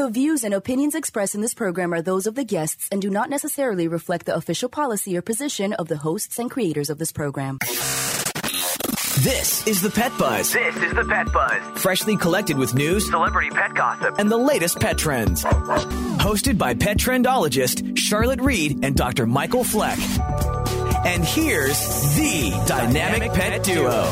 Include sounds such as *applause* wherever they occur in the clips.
The views and opinions expressed in this program are those of the guests and do not necessarily reflect the official policy or position of the hosts and creators of this program. This is the Pet Buzz. This is the Pet Buzz. Freshly collected with news, Celebrity pet gossip. and the latest pet trends. Hosted by pet trendologist Charlotte Reed and Dr. Michael Fleck. And here's the dynamic pet duo.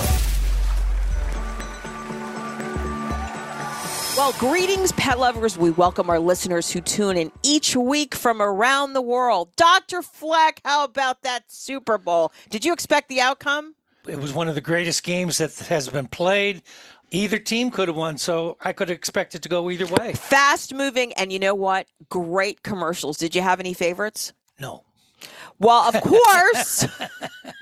Well, greetings, pet lovers. We welcome our listeners who tune in each week from around the world. Dr. Fleck, how about that Super Bowl? Did you expect the outcome? it was one of the greatest games that has been played. Either team could have won, so I could expect it to go either way. Fast moving, and you know what? Great commercials. Did you have any favorites? No. Well, of *laughs* course. *laughs*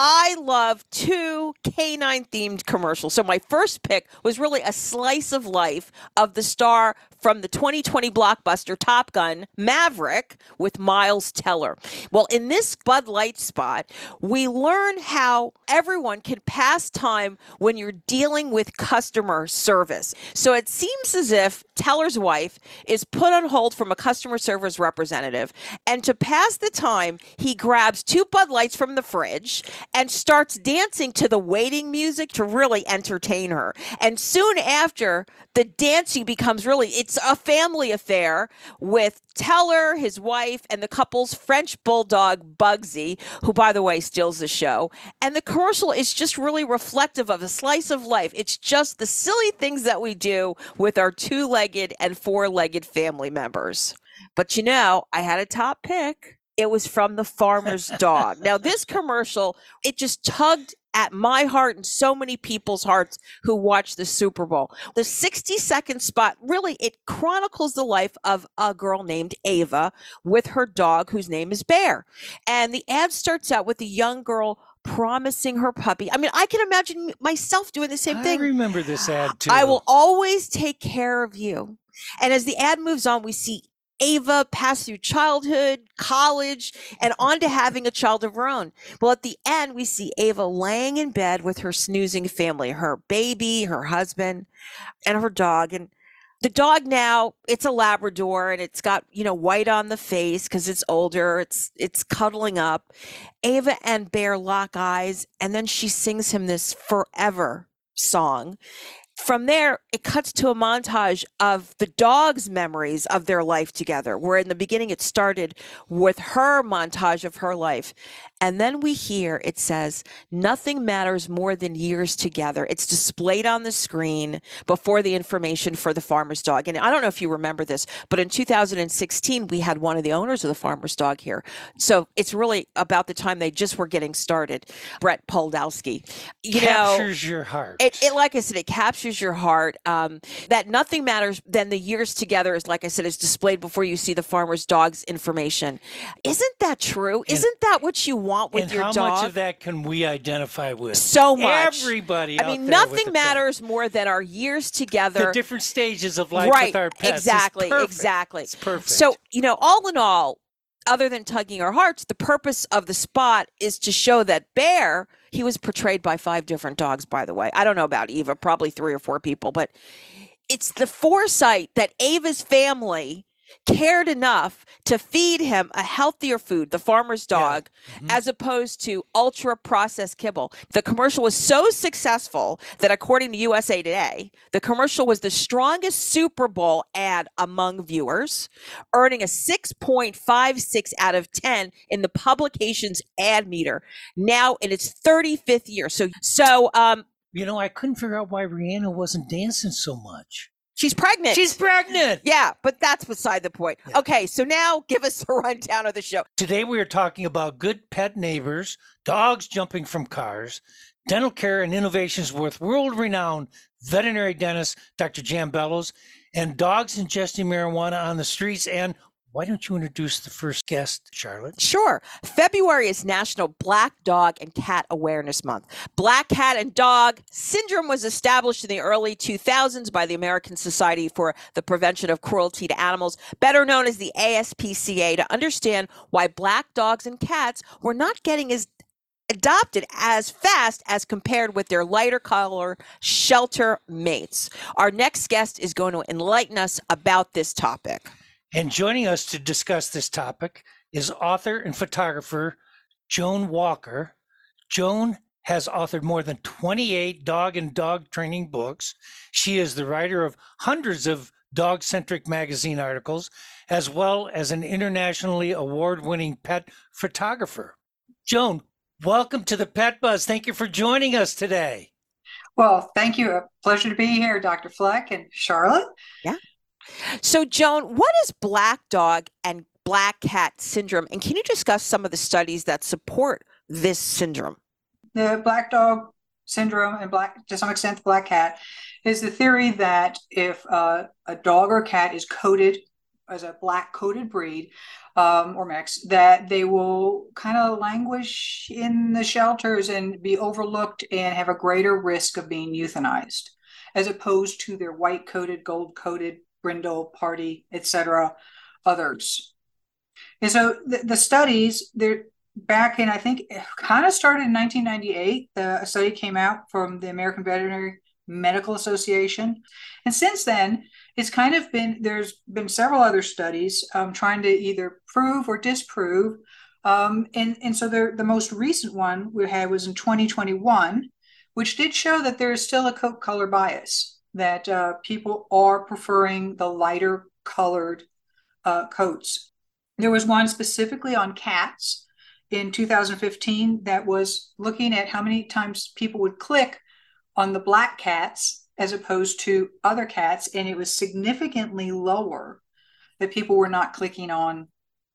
I love two canine themed commercials. So my first pick was really a slice of life of the star from the 2020 blockbuster Top Gun Maverick with Miles Teller. Well, in this Bud Light spot, we learn how everyone can pass time when you're dealing with customer service. So it seems as if Teller's wife is put on hold from a customer service representative, and to pass the time, he grabs two Bud Lights from the fridge and starts dancing to the waiting music to really entertain her. And soon after, the dancing becomes really it's a family affair with Teller, his wife, and the couple's French bulldog Bugsy, who by the way steals the show. And the commercial is just really reflective of a slice of life. It's just the silly things that we do with our two-legged and four-legged family members. But you know, I had a top pick it was from the farmer's dog. Now, this commercial, it just tugged at my heart and so many people's hearts who watch the Super Bowl. The 60 second spot really it chronicles the life of a girl named Ava with her dog whose name is Bear. And the ad starts out with a young girl promising her puppy. I mean, I can imagine myself doing the same I thing. I remember this ad too. I will always take care of you. And as the ad moves on, we see Ava pass through childhood, college, and on to having a child of her own. Well, at the end, we see Ava laying in bed with her snoozing family, her baby, her husband, and her dog. And the dog now, it's a Labrador and it's got, you know, white on the face because it's older. It's it's cuddling up. Ava and Bear lock eyes, and then she sings him this forever song from there, it cuts to a montage of the dog's memories of their life together, where in the beginning it started with her montage of her life. And then we hear it says, Nothing matters more than years together. It's displayed on the screen before the information for the farmer's dog. And I don't know if you remember this, but in 2016, we had one of the owners of the farmer's dog here. So it's really about the time they just were getting started, Brett Podolsky. You captures know, your heart. it, it, like I said, it captures your heart. Um, that nothing matters than the years together is, like I said, is displayed before you see the farmer's dog's information. Isn't that true? And- Isn't that what you want with your how dog? How much of that can we identify with? so much. Everybody. I mean, nothing matters more than our years together. The different stages of life right. with our pets. exactly. Exactly. It's perfect. So, you know, all in all, other than tugging our hearts, the purpose of the spot is to show that Bear, he was portrayed by five different dogs, by the way. I don't know about Eva, probably three or four people, but it's the foresight that Ava's family cared enough to feed him a healthier food, the farmer's dog, as opposed to ultra processed kibble. The commercial was so successful that according to USA Today, the commercial was the strongest Super Bowl ad among viewers, earning a 6.56 out of 10 in the publication's ad meter, now in its 35th year. So so um you know, I couldn't figure out why Rihanna wasn't dancing so much. She's pregnant. She's pregnant. yeah, but that's beside the point. Okay, so now give us *laughs* a rundown of the show. Today we are talking about good pet neighbors, dogs jumping from cars, dental care and innovations with world-renowned veterinary dentist Dr. Jan Bellows, and dogs ingesting marijuana on the streets. And why don't you introduce the first guest, Charlotte? Sure. February is National Black Dog and Cat Awareness Month. Black cat and dog syndrome was established in the early 2000s by the American Society for the Prevention of Cruelty to Animals, better known as the ASPCA, to understand why black dogs and cats were not getting as adopted as fast as compared with their lighter color shelter mates. Our next guest is going to enlighten us about this topic. And joining us to discuss this topic is author and photographer Joan Walker. Joan has authored more than 28 dog and dog training books. She is the writer of hundreds of dog centric magazine articles, as well as an internationally award winning pet photographer. Joan, welcome to the Pet Buzz. Thank you for joining us today. Well, thank you. A pleasure to be here, Dr. Fleck and Charlotte. Yeah. So, Joan, what is black dog and black cat syndrome? And can you discuss some of the studies that support this syndrome? The black dog syndrome and black, to some extent, the black cat is the theory that if uh, a dog or cat is coated as a black coated breed um, or mix, that they will kind of languish in the shelters and be overlooked and have a greater risk of being euthanized, as opposed to their white coated, gold coated, brindle, party, etc., others. And so the, the studies, they're back in, I think, kind of started in 1998. The study came out from the American Veterinary Medical Association. And since then, it's kind of been, there's been several other studies um, trying to either prove or disprove. Um, and, and so the most recent one we had was in 2021, which did show that there is still a coat color bias, that uh, people are preferring the lighter colored uh, coats. There was one specifically on cats in 2015 that was looking at how many times people would click on the black cats as opposed to other cats, and it was significantly lower that people were not clicking on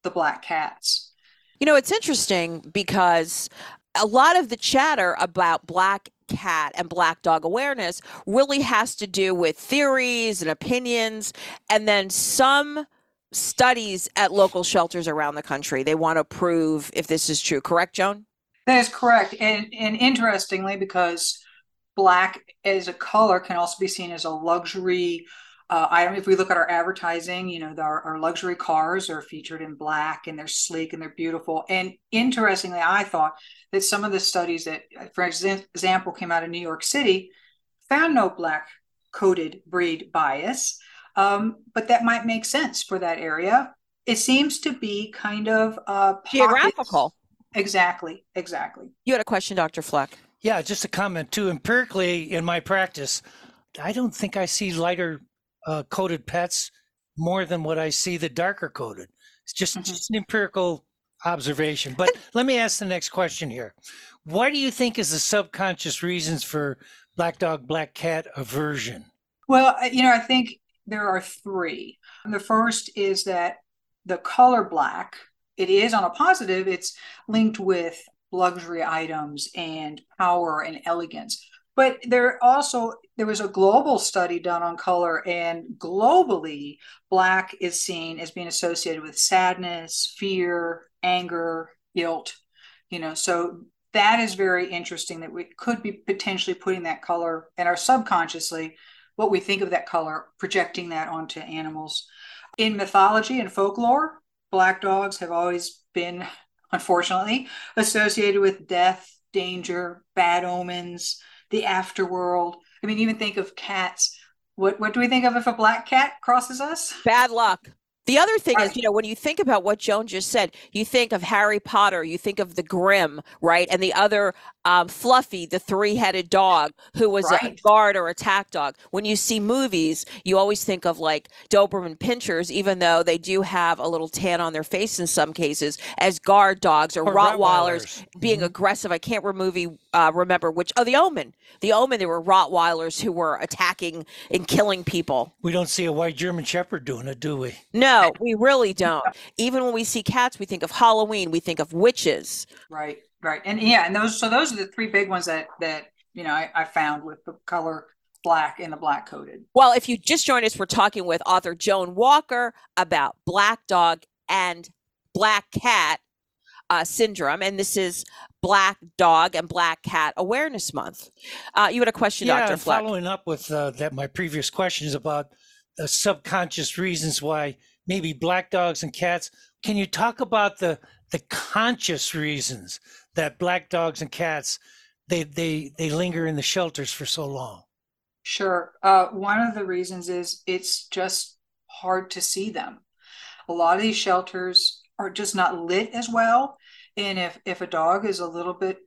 the black cats. You know, it's interesting because a lot of the chatter about black cat and black dog awareness really has to do with theories and opinions, and then some studies at local shelters around the country. They want to prove if this is true. Correct, Joan? That is correct. And, and interestingly, because black as a color can also be seen as a luxury uh, item. If we look at our advertising, you know, our, our luxury cars are featured in black and they're sleek and they're beautiful. And interestingly, I thought that some of the studies that, for example, came out of New York City found no black coded breed bias um, but that might make sense for that area. It seems to be kind of uh, geographical. Exactly, exactly. You had a question, Dr. Fleck. Yeah, just a comment too. Empirically, in my practice, I don't think I see lighter uh, coated pets more than what I see the darker coated. It's just, mm-hmm. just an empirical observation. But *laughs* let me ask the next question here. What do you think is the subconscious reasons for black dog, black cat aversion? Well, you know, I think there are three. The first is that the color black, it is on a positive, it's linked with luxury items and power and elegance. But there also there was a global study done on color, and globally, black is seen as being associated with sadness, fear, anger, guilt. You know, so that is very interesting that we could be potentially putting that color in our subconsciously what we think of that color, projecting that onto animals. In mythology and folklore, black dogs have always been, unfortunately, associated with death, danger, bad omens, the afterworld. I mean, even think of cats. What what do we think of if a black cat crosses us? Bad luck. The other thing right. is, you know, when you think about what Joan just said, you think of Harry Potter, you think of the Grim, right? And the other um, Fluffy, the three headed dog who was right. a guard or attack dog. When you see movies, you always think of like Doberman Pinschers, even though they do have a little tan on their face in some cases, as guard dogs or, or Rottweilers, Rottweilers, being mm-hmm. aggressive. I can't remove, uh, remember which. Oh, the Omen. The Omen, there were Rottweilers who were attacking and killing people. We don't see a white German Shepherd doing it, do we? No, we really don't. Even when we see cats, we think of Halloween, we think of witches. Right. Right. And yeah, and those so those are the three big ones that that you know I, I found with the color black and the black coated. Well, if you just joined us, we're talking with author Joan Walker about black dog and black cat uh, syndrome, and this is Black Dog and Black Cat Awareness Month. Uh, you had a question, yeah, Dr. Fleck. Following up with uh, that, my previous questions about the subconscious reasons why maybe black dogs and cats. Can you talk about the the conscious reasons that black dogs and cats they they they linger in the shelters for so long? Sure. Uh, one of the reasons is it's just hard to see them. A lot of these shelters are just not lit as well, and if if a dog is a little bit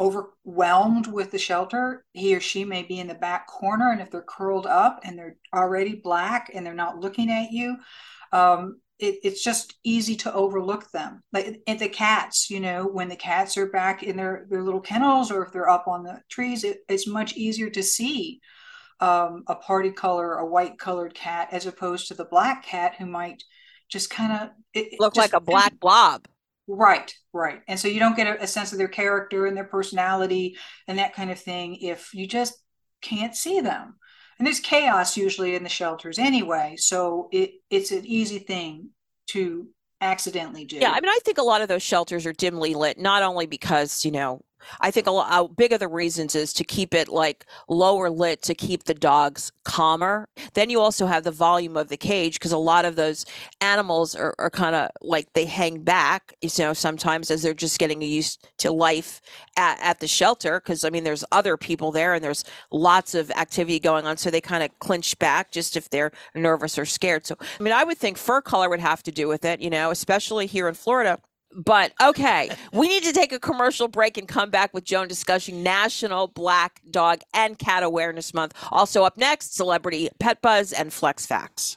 overwhelmed with the shelter, he or she may be in the back corner. And if they're curled up and they're already black and they're not looking at you, um, it, it's just easy to overlook them. Like and the cats, you know, when the cats are back in their, their little kennels or if they're up on the trees, it, it's much easier to see um, a party color, a white colored cat, as opposed to the black cat who might just kind of look just, like a black blob. Right, right. And so you don't get a, a, sense of their character and their personality and that kind of thing if you just can't see them. And there's chaos usually in the shelters anyway, so it it's an easy thing to accidentally do. Yeah, I mean, I think a lot of those shelters are dimly lit, not only because you know I think a, a big of the reasons is to keep it like lower lit to keep the dogs calmer. Then you also have the volume of the cage because a lot of those animals are, are kind of like they hang back, you know, sometimes as they're just getting used to life at, at the shelter. Because I mean, there's other people there and there's lots of activity going on. So they kind of clinch back just if they're nervous or scared. So, I mean, I would think fur color would have to do with it, you know, especially here in Florida but okay, we need to take a commercial break and come back with Joan discussing National Black Dog and Cat Awareness Month. Also up next, celebrity pet buzz and flex facts.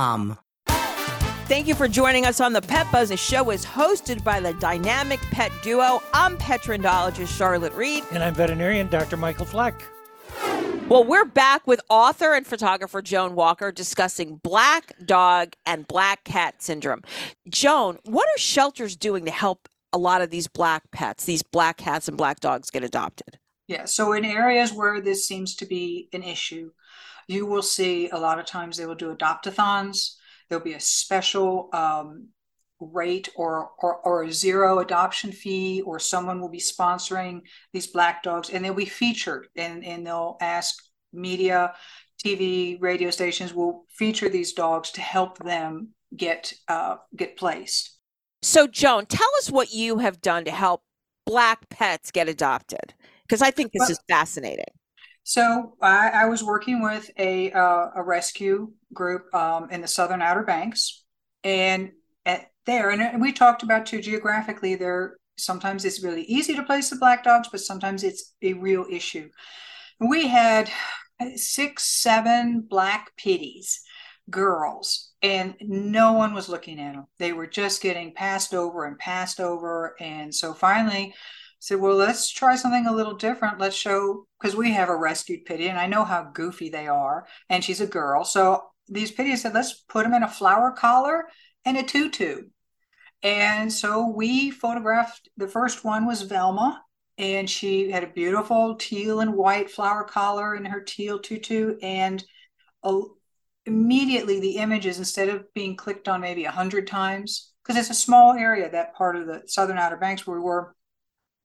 Thank you for joining us on the Pet Buzz. The show is hosted by the dynamic pet duo. I'm pet trendologist Charlotte Reed. And I'm veterinarian Dr. Michael Fleck. Well, we're back with author and photographer Joan Walker discussing black dog and black cat syndrome. Joan, what are shelters doing to help a lot of these black pets, these black cats and black dogs get adopted? Yeah, so in areas where this seems to be an issue, you will see a lot of times they will do adopt-a-thons. There'll be a special um, rate or, or, or a zero adoption fee, or someone will be sponsoring these black dogs, and they'll be featured, and and they'll ask media, TV, radio stations will feature these dogs to help them get uh, get placed. So, Joan, tell us what you have done to help black pets get adopted, because I think this well, is fascinating. So I, I was working with a uh, a rescue group um, in the southern Outer Banks, and at there, and we talked about too geographically. There sometimes it's really easy to place the black dogs, but sometimes it's a real issue. We had six, seven black pitties, girls, and no one was looking at them. They were just getting passed over and passed over, and so finally said, well, let's try something a little different. Let's show, because we have a rescued pitty and I know how goofy they are. And she's a girl. So these pitties said, let's put them in a flower collar and a tutu. And so we photographed, the first one was Velma. And she had a beautiful teal and white flower collar and her teal tutu. And immediately the images, instead of being clicked on maybe a hundred times, because it's a small area, that part of the Southern Outer Banks where we were,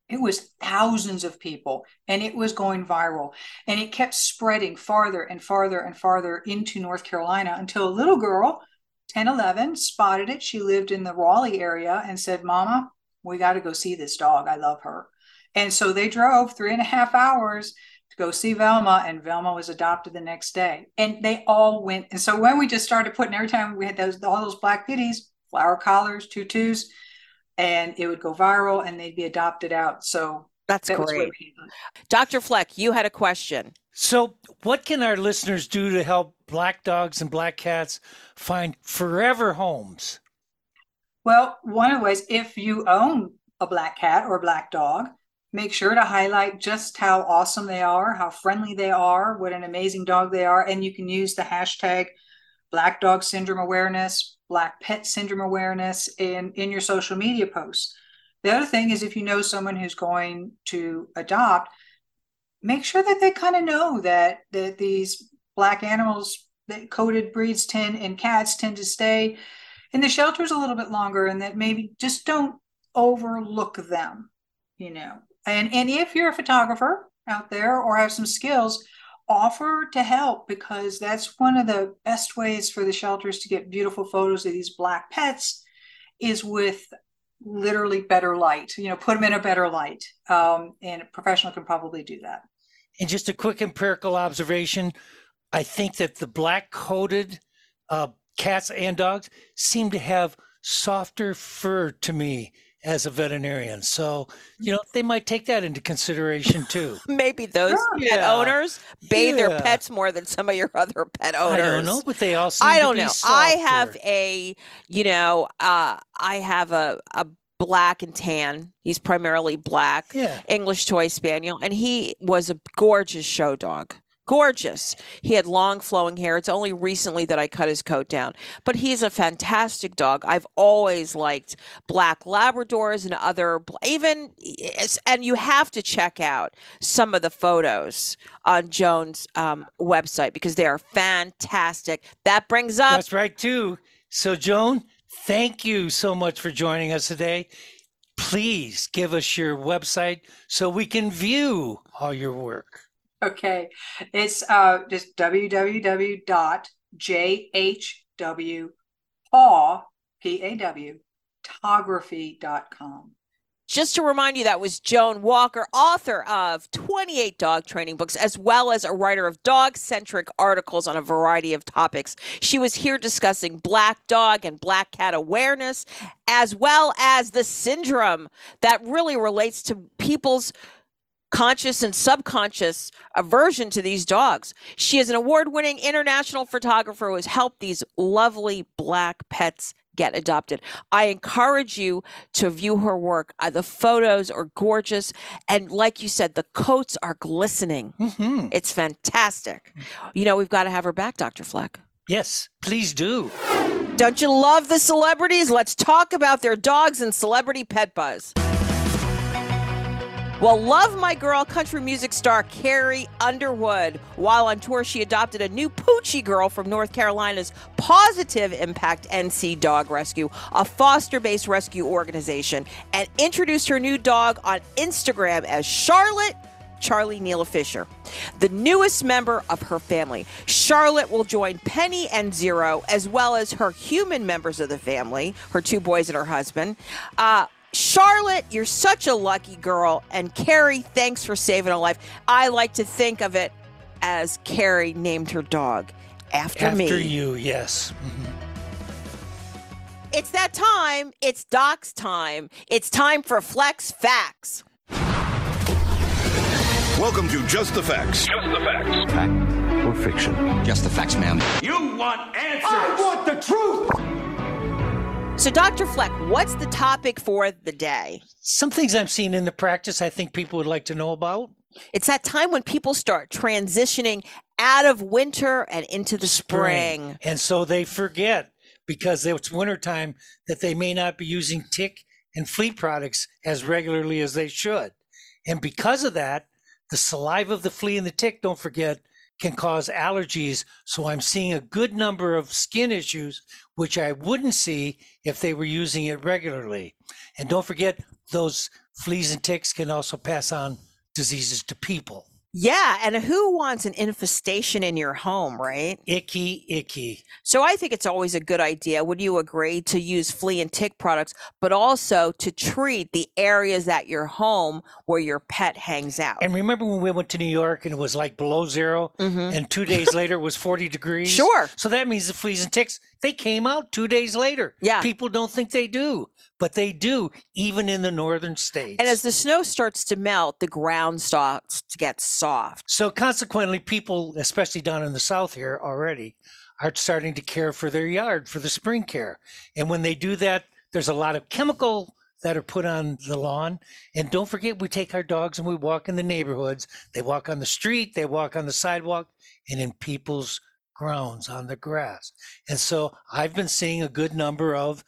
it was thousands of people and it was going viral. And it kept spreading farther and farther and farther into north carolina until a little girl 10 11 spotted it. She lived in the raleigh area and said mama we got to go see this dog. I love her. And so they drove three and a half hours to go see velma and velma was adopted the next day. And they all went. And so when we just started putting every time we had those all those black pitties flower collars tutus and it would go viral and they'd be adopted out. So that's that great. Dr. Fleck, you had a question. So, what can our listeners do to help black dogs and black cats find forever homes? Well, one of the ways, if you own a black cat or a black dog, make sure to highlight just how awesome they are, how friendly they are, what an amazing dog they are. And you can use the hashtag Black Dog Syndrome awareness, Black Pet Syndrome awareness in, in your social media posts. The other thing is if you know someone who's going to adopt, make sure that they kind of know that that these black animals that coated breeds tend and cats tend to stay in the shelters a little bit longer and that maybe just don't overlook them you know and and if you're a photographer out there or have some skills offer to help because that's one of the best ways for the shelters to get beautiful photos of these black pets is with literally better light you know put them in a better light um, and a professional can probably do that. And just a quick empirical observation i think that the black coated uh, cats and dogs seem to have softer fur to me as a veterinarian. So, you know, they might take that into consideration too. *laughs* Maybe those yeah. pet owners bathe yeah. their pets more than some of your *laughs* other pet owners. I don't know, but they all I don't know. Softer. I have a, you know, uh, I have a, a black and tan. He's primarily black, yeah. English toy spaniel, and he was a gorgeous show dog gorgeous. He had long flowing hair. It's only recently that I cut his coat down, but he's a fantastic dog. I've always liked black Labradors and other, even, and you have to check out some of the photos on Joan's um, website because they are fantastic. That brings up. That's right, too. So, Joan, thank you so much for joining us today. Please give us your website so we can view all your work. Okay. It's uh, just www.jhwpaw, P-A-W, photography.com. Just to remind you, that was Joan Walker, author of 28 dog training books, as well as a writer of dog centric articles on a variety of topics. She was here discussing black dog and black cat awareness, as well as the syndrome that really relates to people's conscious and subconscious aversion to these dogs. She is an award winning international photographer who has helped these lovely black pets get adopted. I encourage you to view her work. Uh, the photos are gorgeous. And like you said, the coats are glistening. Mm-hmm. It's fantastic. You know, we've got to have her back, Dr. Fleck. Yes, please do. Don't you love the celebrities? Let's talk about their dogs and celebrity pet buzz. Well, love my girl, country music star Carrie Underwood. While on tour, she adopted a new Poochie girl from North Carolina's Positive Impact NC Dog Rescue, a foster based rescue organization, and introduced her new dog on Instagram as Charlotte. Charlie Neela Fisher, the newest member of her family. Charlotte will join Penny and Zero, as well as her human members of the family, her two boys and her husband. Uh, Charlotte, you're such a lucky girl. And Carrie, thanks for saving a life. I like to think of it as Carrie named her dog after, after me. After you, yes. Mm-hmm. It's that time. It's Doc's time. It's time for Flex Facts. Welcome to Just the Facts. Just the Facts. Fact or fiction? Just the facts, ma'am. You want answers. I want the truth. So, Dr. Fleck, what's the topic for the day? Some things I'm seeing in the practice I think people would like to know about. It's that time when people start transitioning out of winter and into the spring. spring. And so they forget because it's wintertime that they may not be using tick and flea products as regularly as they should. And because of that, the saliva of the flea and the tick, don't forget, can cause allergies. So I'm seeing a good number of skin issues, which I wouldn't see if they were using it regularly. And don't forget, those fleas and ticks can also pass on diseases to people. Yeah, and who wants an infestation in your home, right? Icky, icky. So I think it's always a good idea. Would you agree to use flea and tick products, but also to treat the areas at your home where your pet hangs out? And remember when we went to New York and it was like below 0 mm-hmm. and two days later it was 40 degrees? Sure. So that means the fleas and ticks, they came out two days later. Yeah. People don't think they do but they do even in the northern states. And as the snow starts to melt, the ground starts to get soft. So consequently, people, especially down in the south here already, are starting to care for their yard for the spring care. And when they do that, there's a lot of chemical that are put on the lawn. And don't forget, we take our dogs and we walk in the neighborhoods. They walk on the street, they walk on the sidewalk, and in people's grounds on the grass. And so I've been seeing a good number of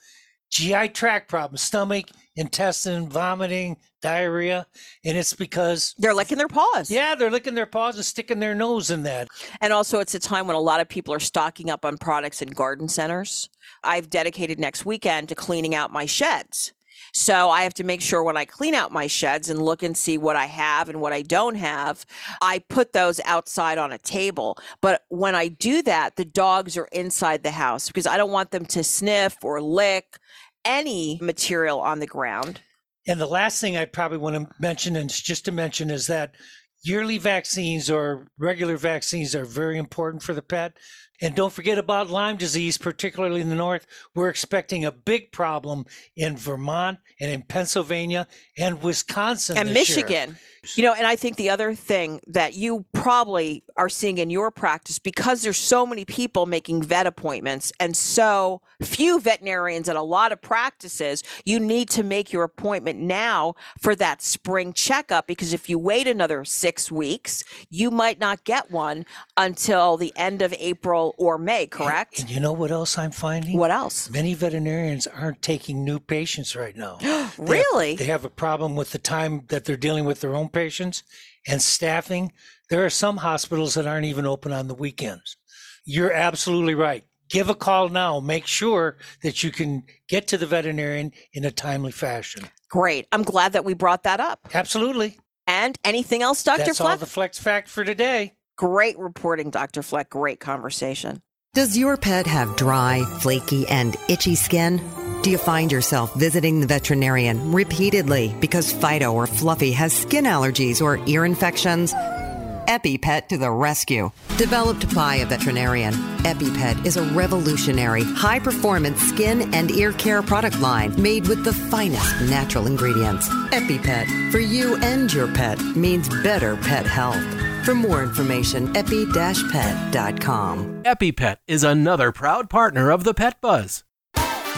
GI tract problems, stomach, intestine, vomiting, diarrhea. And it's because they're licking their paws. Yeah, they're licking their paws and sticking their nose in that. And also, it's a time when a lot of people are stocking up on products in garden centers. I've dedicated next weekend to cleaning out my sheds. So I have to make sure when I clean out my sheds and look and see what I have and what I don't have, I put those outside on a table. But when I do that, the dogs are inside the house because I don't want them to sniff or lick any material on the ground. And the last thing I probably want to mention, and just to mention, is that yearly vaccines or regular vaccines are very important for the pet. And don't forget about Lyme disease, particularly in the north. We're expecting a big problem in Vermont and in Pennsylvania and Wisconsin and Michigan. Year. You know, and I think the other thing that you probably are seeing in your practice because there's so many people making vet appointments and so few veterinarians at a lot of practices, you need to make your appointment now for that spring checkup because if you wait another 6 weeks, you might not get one until the end of April or May, correct? And, and you know what else I'm finding? What else? Many veterinarians aren't taking new patients right now. *gasps* really? They have, they have a problem with the time that they're dealing with their own patients and staffing. There are some hospitals that aren't even open on the weekends. You're absolutely right. Give a call now. Make sure that you can get to the veterinarian in a timely fashion. Great. I'm glad that we brought that up. Absolutely. And anything else, Dr. That's Fleck? all the Flex Fact for today. Great reporting, Dr. Fleck. Great conversation. Does your pet have dry, flaky, and itchy skin? Do you find yourself visiting the veterinarian repeatedly because Fido or Fluffy has skin allergies or ear infections? EpiPet to the rescue. Developed by a veterinarian, EpiPet is a revolutionary, high performance skin and ear care product line made with the finest natural ingredients. EpiPet, for you and your pet, means better pet health. For more information, epi-pet.com. EpiPet is another proud partner of the Pet Buzz.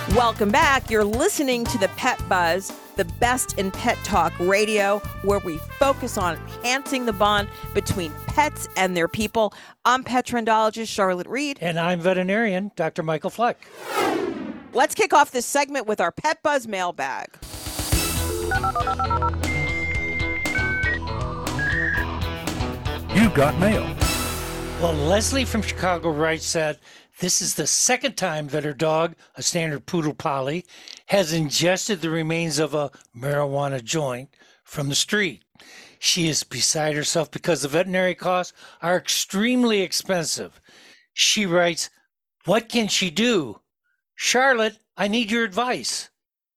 Welcome back. You're listening to the Pet Buzz, the best in pet talk radio, where we focus on enhancing the bond between pets and their people. I'm pet trendologist Charlotte Reed. And I'm veterinarian Dr. Michael Fleck. Let's kick off this segment with our Pet Buzz mailbag. You've got mail. Well, Leslie from Chicago writes that this is the second time that her dog, a standard poodle Polly, has ingested the remains of a marijuana joint from the street. She is beside herself because the veterinary costs are extremely expensive. She writes, What can she do? Charlotte, I need your advice.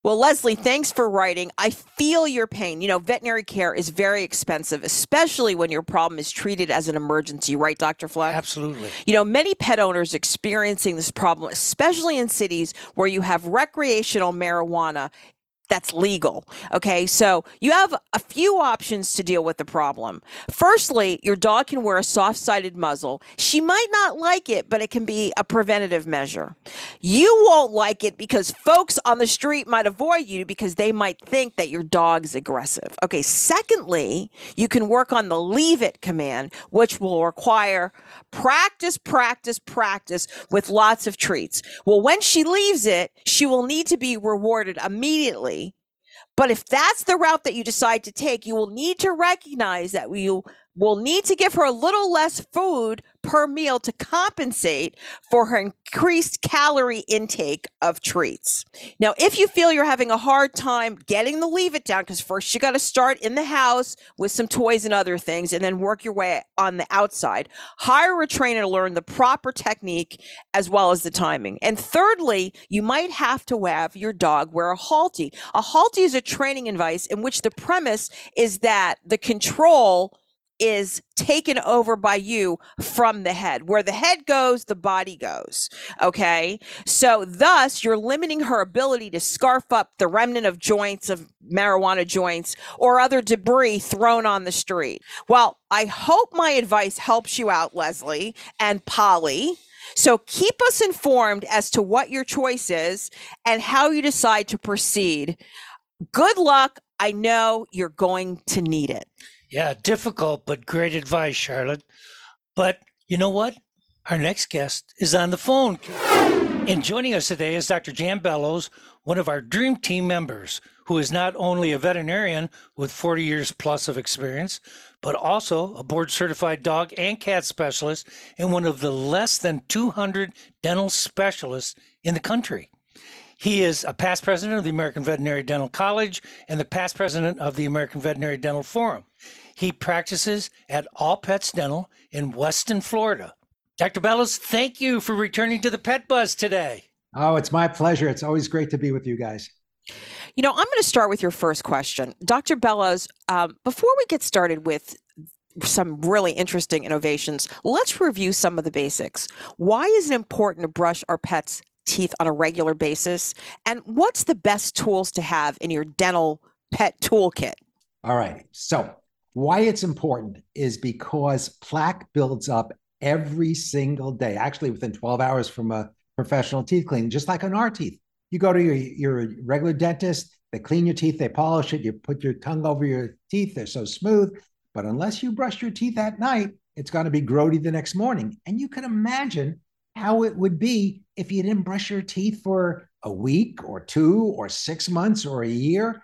Well, Leslie, thanks for writing. I feel your pain. You know, veterinary care is very expensive, especially when your problem is treated as an emergency, right, Dr. Fleck? Absolutely. You know, many pet owners experiencing this problem, especially in cities where you have recreational marijuana that's legal. Okay, so you have a few options to deal with the problem. Firstly, your dog can wear a soft sided muzzle. She might not like it, but it can be a preventative measure. You won't like it because folks on the street might avoid you because they might think that your dog's aggressive. Okay, secondly, you can work on the leave it command, which will require practice, practice, practice with lots of treats. Well, when she leaves it, she will need to be rewarded immediately but if that's the route that you decide to take, you will need to recognize that you will need to give her a little less food per meal to compensate for her increased calorie intake of treats. Now, if you feel you're having a hard time getting the leave it down, because first you got to start in the house with some toys and other things, and then work your way on the outside, hire a trainer to learn the proper technique as well as the timing. And thirdly, you might have to have your dog wear a Halti. A Halti is a training advice in which the premise is that the control is taken over by you from the head. Where the head goes, the body goes. Okay. So, thus, you're limiting her ability to scarf up the remnant of joints, of marijuana joints, or other debris thrown on the street. Well, I hope my advice helps you out, Leslie and Polly. So keep us informed as to what your choice is and how you decide to proceed. Good luck. I know you're going to need it. Yeah, difficult, but great advice, Charlotte. But you know what? Our next guest is on the phone. And joining us today is Dr. Jan Bellows, one of our dream team members, who is not only a veterinarian with 40 years plus of experience, but also a board certified dog and cat specialist and one of the less than 200 dental specialists in the country. He is a past president of the American Veterinary Dental College and the past president of the American Veterinary Dental Forum. He practices at All Pets Dental in Weston, Florida. Dr. Bellows, thank you for returning to the Pet Buzz today. Oh, it's my pleasure. It's always great to be with you guys. You know, I'm going to start with your first question. Dr. Bellows, um, before we get started with some really interesting innovations, let's review some of the basics. Why is it important to brush our pets' teeth on a regular basis? And what's the best tools to have in your dental pet toolkit? All right. So, why it's important is because plaque builds up every single day, actually, within 12 hours from a professional teeth cleaning, just like on our teeth. You go to your, your regular dentist, they clean your teeth, they polish it, you put your tongue over your teeth, they're so smooth. But unless you brush your teeth at night, it's going to be grody the next morning. And you can imagine how it would be if you didn't brush your teeth for a week or two or six months or a year.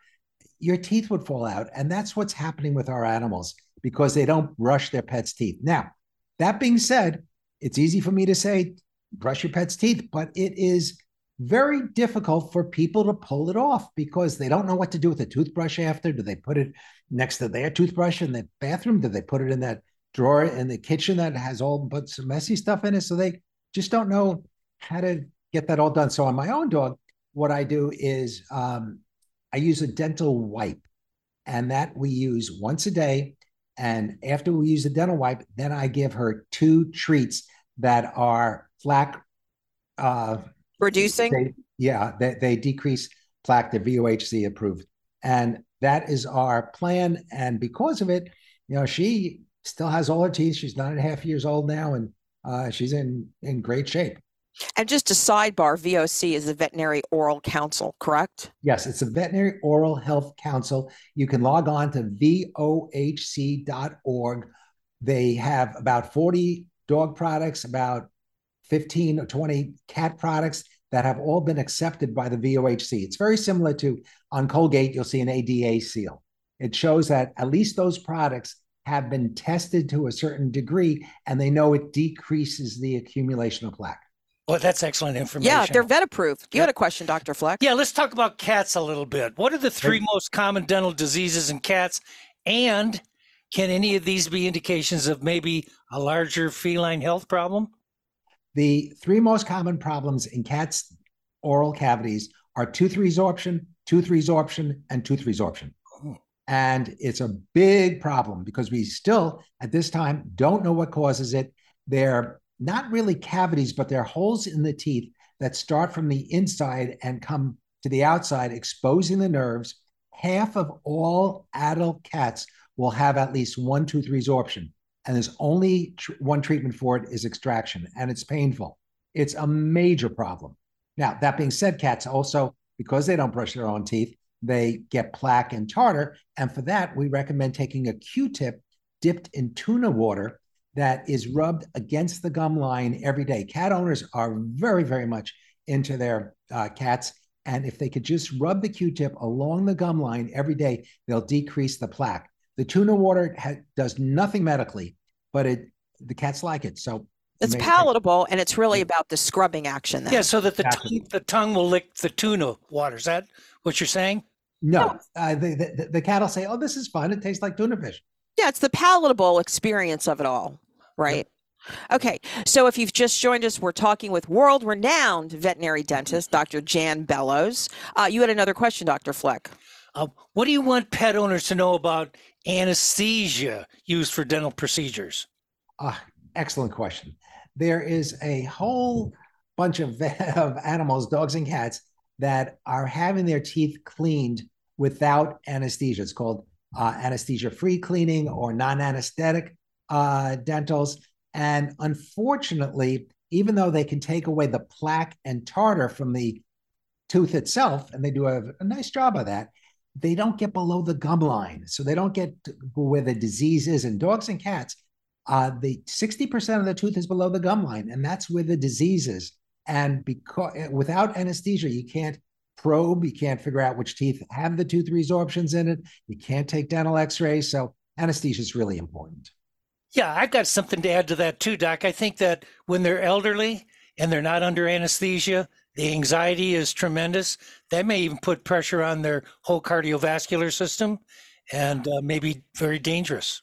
Your teeth would fall out. And that's what's happening with our animals because they don't brush their pets' teeth. Now, that being said, it's easy for me to say, brush your pet's teeth, but it is very difficult for people to pull it off because they don't know what to do with the toothbrush after. Do they put it next to their toothbrush in the bathroom? Do they put it in that drawer in the kitchen that has all but some messy stuff in it? So they just don't know how to get that all done. So on my own dog, what I do is um, I use a dental wipe, and that we use once a day. And after we use the dental wipe, then I give her two treats that are plaque uh, reducing. They, yeah, they, they decrease plaque. They're VOHC approved, and that is our plan. And because of it, you know, she still has all her teeth. She's nine and a half years old now, and uh, she's in in great shape. And just a sidebar, VOC is the Veterinary Oral Council, correct? Yes, it's a Veterinary Oral Health Council. You can log on to vohc.org. They have about 40 dog products, about 15 or 20 cat products that have all been accepted by the VOHC. It's very similar to on Colgate, you'll see an ADA seal. It shows that at least those products have been tested to a certain degree and they know it decreases the accumulation of plaque. Well, that's excellent information. Yeah, they're vet approved. You had a question, Dr. Fleck. Yeah, let's talk about cats a little bit. What are the three most common dental diseases in cats? And can any of these be indications of maybe a larger feline health problem? The three most common problems in cats' oral cavities are tooth resorption, tooth resorption, and tooth resorption. Oh. And it's a big problem because we still, at this time, don't know what causes it. They're not really cavities, but they're holes in the teeth that start from the inside and come to the outside, exposing the nerves. Half of all adult cats will have at least one tooth resorption and there's only tr- one treatment for it is extraction and it's painful it's a major problem now that being said cats also because they don't brush their own teeth they get plaque and tartar and for that we recommend taking a q-tip dipped in tuna water that is rubbed against the gum line every day cat owners are very very much into their uh, cats and if they could just rub the q-tip along the gum line every day they'll decrease the plaque the tuna water ha- does nothing medically, but it the cats like it. So it's palatable, and it's really about the scrubbing action. Then. Yeah, so that the tongue, the tongue will lick the tuna water. Is that what you're saying? No, no. Uh, the, the, the cat will say, "Oh, this is fun. It tastes like tuna fish." Yeah, it's the palatable experience of it all, right? Okay, so if you've just joined us, we're talking with world renowned veterinary dentist, Dr. Jan Bellows. Uh, you had another question, Dr. Fleck. Uh, what do you want pet owners to know about anesthesia used for dental procedures? Ah, excellent question. There is a whole bunch of, *laughs* of animals, dogs and cats, that are having their teeth cleaned without anesthesia. It's called uh, anesthesia free cleaning or non anesthetic uh, dentals. And unfortunately, even though they can take away the plaque and tartar from the tooth itself, and they do a, a nice job of that, they don't get below the gum line. So they don't get where the disease is. And dogs and cats, uh, the 60% of the tooth is below the gum line, and that's where the disease is. And because without anesthesia, you can't probe, you can't figure out which teeth have the tooth resorptions in it, you can't take dental x rays. So, anesthesia is really important. Yeah, I've got something to add to that too, Doc. I think that when they're elderly and they're not under anesthesia, the anxiety is tremendous. That may even put pressure on their whole cardiovascular system and uh, maybe very dangerous.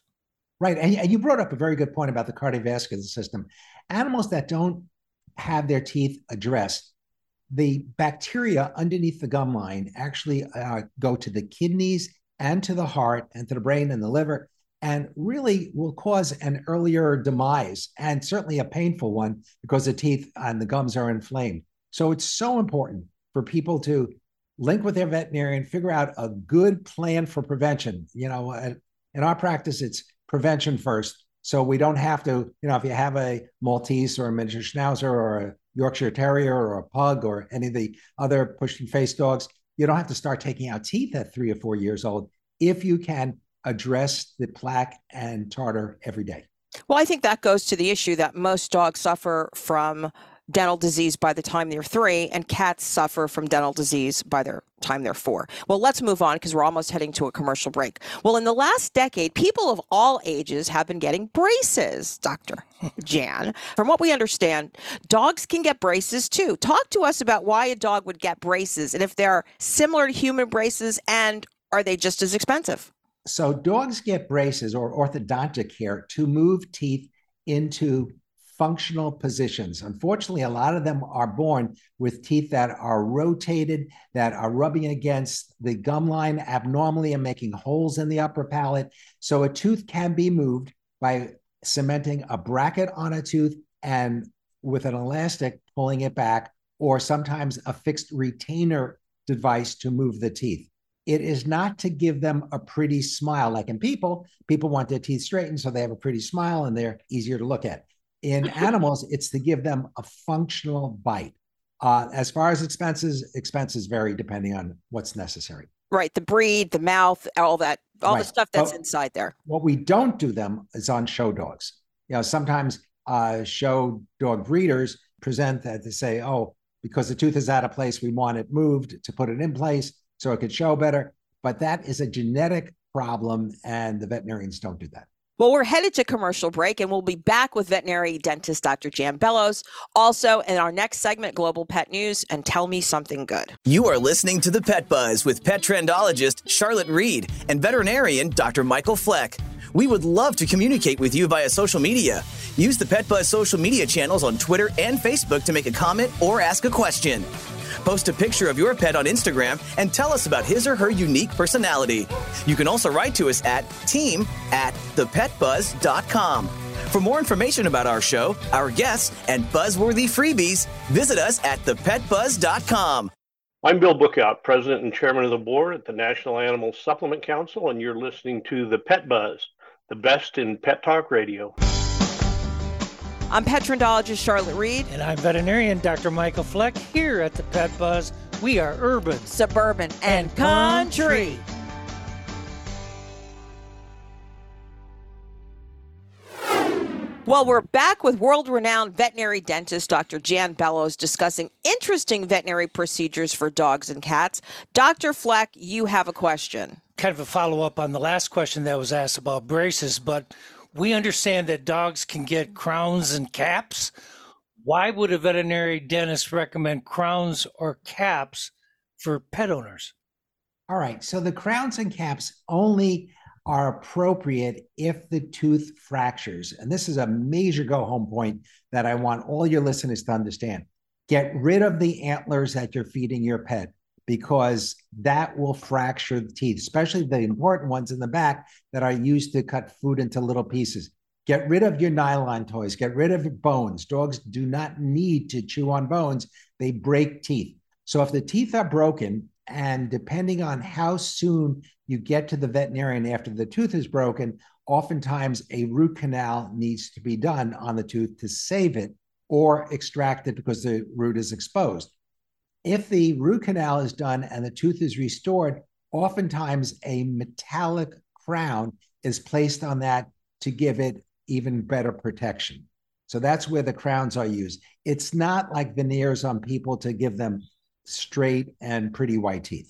Right. And you brought up a very good point about the cardiovascular system. Animals that don't have their teeth addressed, the bacteria underneath the gum line actually uh, go to the kidneys and to the heart and to the brain and the liver and really will cause an earlier demise and certainly a painful one because the teeth and the gums are inflamed. So it's so important for people to link with their veterinarian, figure out a good plan for prevention. You know, in our practice, it's prevention first. So we don't have to, you know, if you have a Maltese or a miniature Schnauzer or a Yorkshire Terrier or a Pug or any of the other pushing face dogs, you don't have to start taking out teeth at three or four years old if you can address the plaque and tartar every day. Well, I think that goes to the issue that most dogs suffer from dental disease by the time they're three, and cats suffer from dental disease by the time they're four. Well, let's move on because we're almost heading to a commercial break. Well, in the last decade, people of all ages have been getting braces, Dr. *laughs* Jan. From what we understand, dogs can get braces too. Talk to us about why a dog would get braces and if they're similar to human braces and are they just as expensive? So, dogs get braces or orthodontic care to move teeth into functional positions. Unfortunately, a lot of them are born with teeth that are rotated, that are rubbing against the gum line abnormally and making holes in the upper palate. So a tooth can be moved by cementing a bracket on a tooth and with an elastic pulling it back, or sometimes a fixed retainer device to move the teeth. It is not to give them a pretty smile. Like in people, people want their teeth straightened so they have a pretty smile and they're easier to look at. In *laughs* animals, it's to give them a functional bite. Uh, as far as expenses, expenses vary depending on what's necessary. Right, the breed, the mouth, all that, all right. the stuff that's but inside there. What we don't do them is on show dogs. You know, sometimes uh, show dog breeders present that to say, "Oh, because the tooth is out of place, we want it moved to put it in place so it could show better." But that is a genetic problem, and the veterinarians don't do that. Well, we're headed to commercial break and we'll be back with veterinary dentist Dr. Jan Bellows. Also, in our next segment, Global Pet News, and tell me something good. You are listening to the Pet Buzz with pet trendologist Charlotte Reed and veterinarian Dr. Michael Fleck. We would love to communicate with you via social media. Use the Pet Buzz social media channels on Twitter and Facebook to make a comment or ask a question. Post a picture of your pet on Instagram and tell us about his or her unique personality. You can also write to us at team at thepetbuzz.com. For more information about our show, our guests, and buzzworthy freebies, visit us at thepetbuzz.com. I'm Bill Bookout, President and Chairman of the Board at the National Animal Supplement Council, and you're listening to The Pet Buzz, the best in pet talk radio. I'm pet trendologist Charlotte Reed. And I'm veterinarian Dr. Michael Fleck here at the Pet Buzz. We are urban, suburban, and, and country. country. Well, we're back with world renowned veterinary dentist Dr. Jan Bellows discussing interesting veterinary procedures for dogs and cats. Dr. Fleck, you have a question. Kind of a follow up on the last question that was asked about braces, but we understand that dogs can get crowns and caps. Why would a veterinary dentist recommend crowns or caps for pet owners? All right. So the crowns and caps only are appropriate if the tooth fractures. And this is a major go home point that I want all your listeners to understand. Get rid of the antlers that you're feeding your pet because that will fracture the teeth, especially the important ones in the back that are used to cut food into little pieces. Get rid of your nylon toys, get rid of bones. Dogs do not need to chew on bones, they break teeth. So if the teeth are broken, and depending on how soon you get to the veterinarian after the tooth is broken, oftentimes a root canal needs to be done on the tooth to save it or extract it because the root is exposed. If the root canal is done and the tooth is restored, oftentimes a metallic crown is placed on that to give it even better protection. So that's where the crowns are used. It's not like veneers on people to give them straight and pretty white teeth.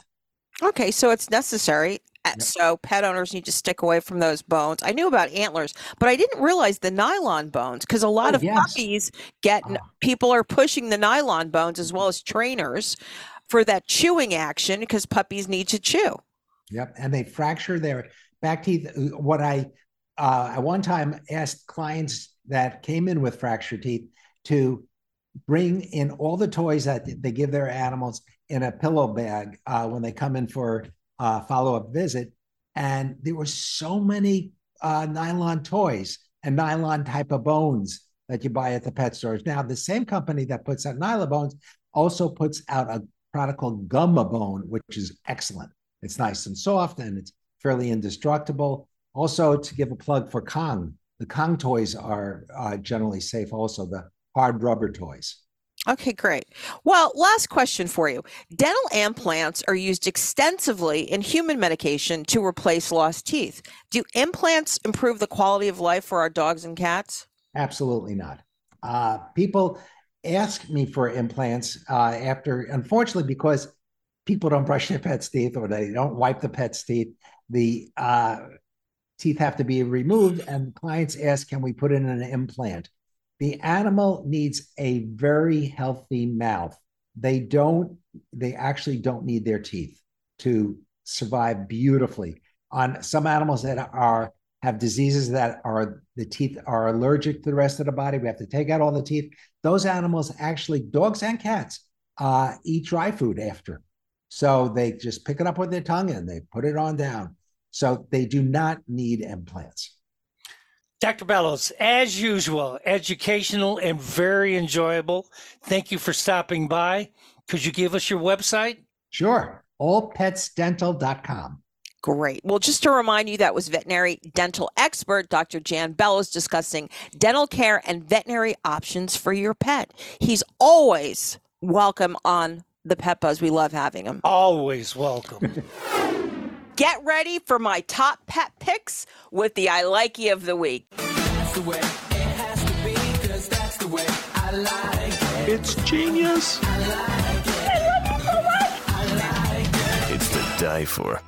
Okay, so it's necessary. Uh, So pet owners need to stick away from those bones. I knew about antlers, but I didn't realize the nylon bones because a lot Oh, of yes. puppies get people are pushing the nylon bones as well as trainers for that chewing action because puppies need to chew. Yep. And they fracture their back teeth. What I uh, at one time asked clients that came in with fractured teeth to bring in all the toys that they give their animals in a pillow bag uh, when they come in for a follow up visit. And there were so many uh, nylon toys and nylon type of bones that you buy at the pet stores. Now, the same company that puts out nylon bones also puts out a product called Gumabone, which is excellent. It's nice and soft and it's fairly indestructible. Also, to give a plug for Kong, the Kong toys are uh, generally safe, also, the hard rubber toys. Okay, great. Well, last question for you. Dental implants are used extensively in human medication to replace lost teeth. Do implants improve the quality of life for our dogs and cats? Absolutely not. Uh, people ask me for implants uh, after, unfortunately, because people don't brush their pet's teeth or they don't wipe the pet's teeth, the uh, teeth have to be removed, and clients ask, can we put in an implant? The animal needs a very healthy mouth. They don't, they actually don't need their teeth to survive beautifully. On some animals that are have diseases that are the teeth are allergic to the rest of the body. We have to take out all the teeth. Those animals actually, dogs and cats, uh, eat dry food after. So they just pick it up with their tongue and they put it on down. So they do not need implants. Dr. Bellows, as usual, educational and very enjoyable. Thank you for stopping by. Could you give us your website? Sure. Allpetsdental.com. Great. Well, just to remind you, that was veterinary dental expert Dr. Jan Bellows discussing dental care and veterinary options for your pet. He's always welcome on the Pet Buzz. We love having him. Always welcome. *laughs* Get ready for my top pet picks with the I Like Likey of the week. It's genius. It's to die for.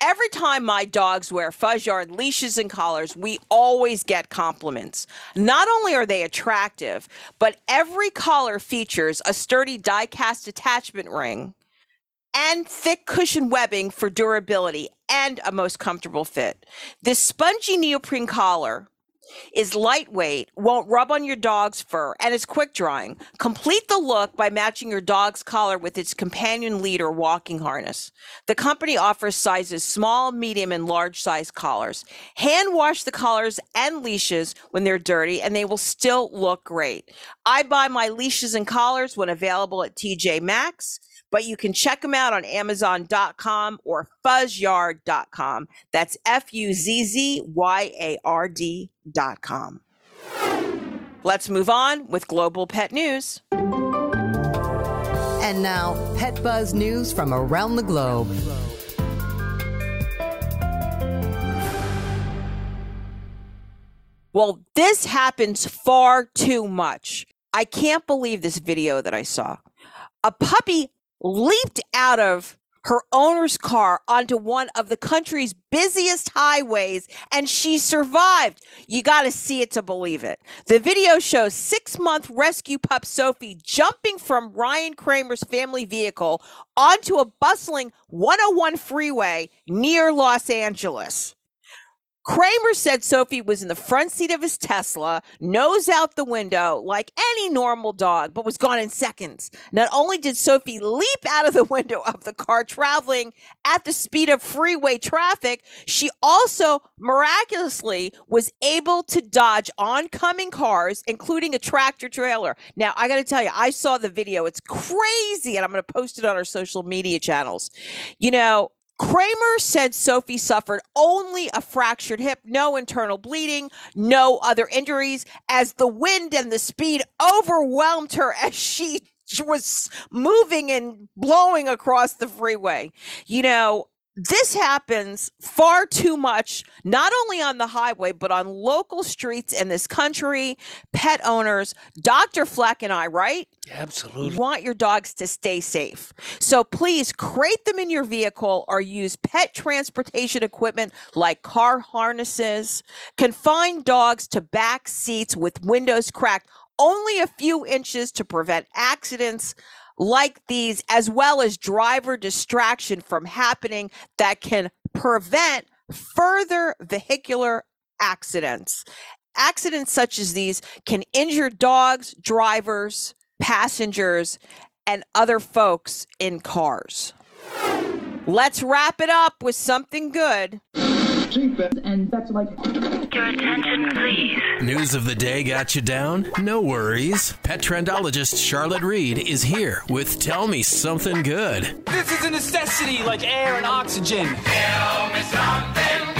Every time my dogs wear FuzzYard leashes and collars, we always get compliments. Not only are they attractive, but every collar features a sturdy die cast attachment ring and thick cushion webbing for durability and a most comfortable fit. This spongy neoprene collar is lightweight, won't rub on your dog's fur, and is quick drying. Complete the look by matching your dog's collar with its companion lead or walking harness. The company offers sizes small, medium, and large size collars. Hand wash the collars and leashes when they're dirty, and they will still look great. I buy my leashes and collars when available at TJ Maxx but you can check them out on Amazon.com or fuzzyard.com. That's F U Z Z Y A R D.com. Let's move on with global pet news. And now, Pet Buzz news from around the globe. Well, this happens far too much. I can't believe this video that I saw. A puppy leaped out of her owner's car onto one of the country's busiest highways and she survived. You got to see it to believe it. The video shows six month rescue pup Sophie jumping from Ryan Kramer's family vehicle onto a bustling 101 freeway near Los Angeles. Kramer said Sophie was in the front seat of his Tesla, nose out the window like any normal dog, but was gone in seconds. Not only did Sophie leap out of the *laughs* window of the car traveling at the speed of freeway traffic, she also miraculously was able to dodge oncoming cars, including a tractor trailer. Now, I got to tell you, I saw the video. It's crazy, and I'm going to post it on our social media channels. You know, Kramer said Sophie suffered only a fractured hip, no internal bleeding, no other injuries, as the wind and the speed overwhelmed her as she was moving and blowing across the freeway. You know, this happens far too much, not only on the highway, but on local streets in this country. Pet owners, Dr. Fleck and I, right? Absolutely. want your dogs to stay safe. So please crate them in your vehicle or use pet transportation equipment like car harnesses. Confine dogs to back seats with windows cracked only a few inches to prevent accidents like these, as well as driver distraction from happening that can prevent further vehicular accidents. Accidents such as these can injure dogs, drivers, passengers, and other folks in cars. Let's wrap it up with something good. And that's like. Your attention, please. News of the day got you down? No worries. Pet trendologist Charlotte Reed is here with Tell Me Something Good. This is a necessity like air and oxygen. Tell me something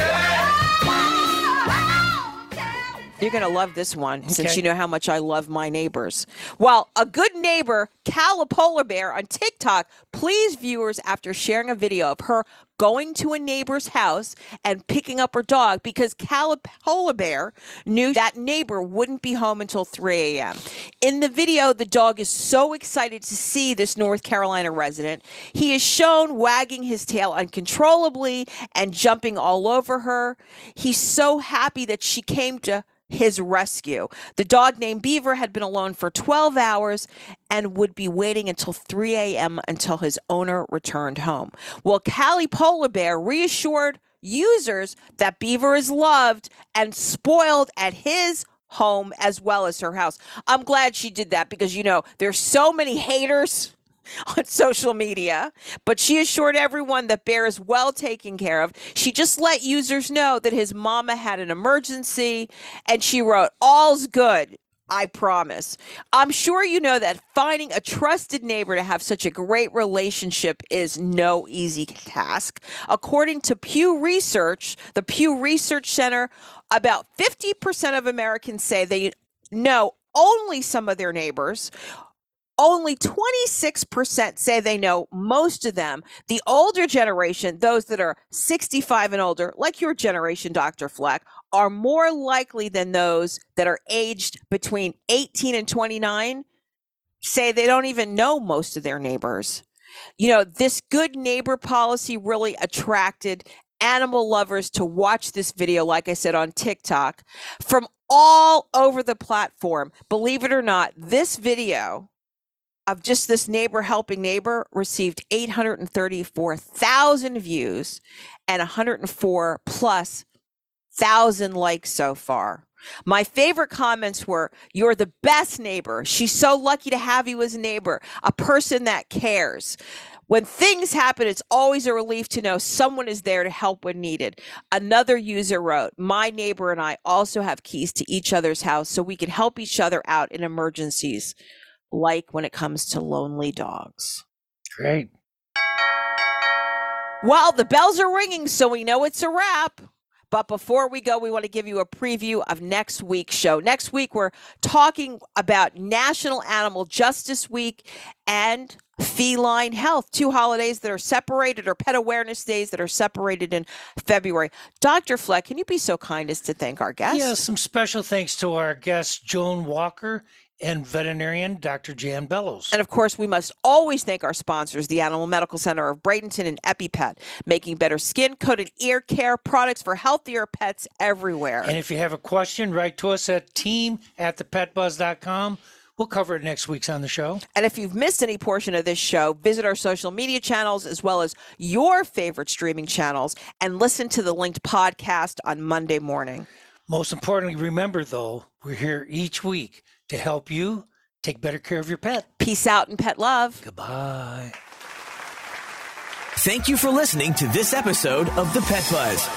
You're going to love this one since you know how much I love my neighbors. Well, a good neighbor, Callie Polar Bear on TikTok, pleased viewers after sharing a video of her going to a neighbor's house and picking up her dog because Callie Polar Bear knew that neighbor wouldn't be home until 3 a.m. In the video, the dog is so excited to see this North Carolina resident. He is shown wagging his tail uncontrollably and jumping all over her. He's so happy that she came to his rescue. The dog named Beaver had been alone for 12 hours and would be waiting until 3 a.m. until his owner returned home. Well, Callie Polar Bear reassured users that Beaver is loved and spoiled at his home as well as her house. I'm glad she did that because, you know, there's so many haters *laughs* on social media, but she assured everyone that Bear is well taken care of. She just let users know that his mama had an emergency and she wrote, All's good. I promise. I'm sure you know that finding a trusted neighbor to have such a great relationship is no easy task. According to Pew Research, the Pew Research Center, about 50% of Americans say they know only some of their neighbors. Only 26% say they know most of them. The older generation, those that are 65 and older, like your generation, Dr. Fleck, are more likely than those that are aged between 18 and 29 say they don't even know most of their neighbors. You know, this good neighbor policy really attracted animal lovers to watch this video, like I said, on TikTok from all over the platform. Believe it or not, this video of just this neighbor helping neighbor received 834,000 views and 104 plus thousand likes so far. My favorite comments were, You're the best neighbor. She's so lucky to have you as a neighbor, a person that cares. When things happen, it's always a relief to know someone is there to help when needed. Another user wrote, My neighbor and I also have keys to each other's house so we can help each other out in emergencies, like when it comes to lonely dogs. Great. Well, the bells are ringing, so we know it's a wrap. But before we go, we want to give you a preview of next week's show. Next week, we're talking about National Animal Justice Week and feline health, two holidays that are separated, or pet awareness days that are separated in February. Dr. Fleck, can you be so kind as to thank our guests? Yeah, some special thanks to our guests, Joan Walker and veterinarian Dr. Jan Bellows. And of course, we must always thank our sponsors, the Animal Medical Center of Bradenton and EpiPet, making better skin, coat, and ear care products for healthier pets everywhere. And if you have a question, write to us at team at thepetbuzz.com. We'll cover it next week's on the show. And if you've missed any portion of this show, visit our social media channels as well as your favorite streaming channels and listen to the linked podcast on Monday morning. Most importantly, remember though, we're here each week to help you take better care of your pet. Peace out and pet love. Goodbye. Thank you for listening to this episode of The Pet Buzz.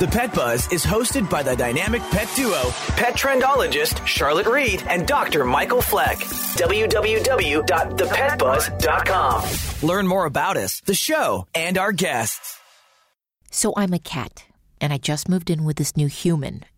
The Pet Buzz is hosted by the dynamic pet duo, pet trendologist Charlotte Reed and Dr. Michael Fleck. www.thepetbuzz.com. Learn more about us, the show, and our guests. So I'm a cat, and I just moved in with this new human,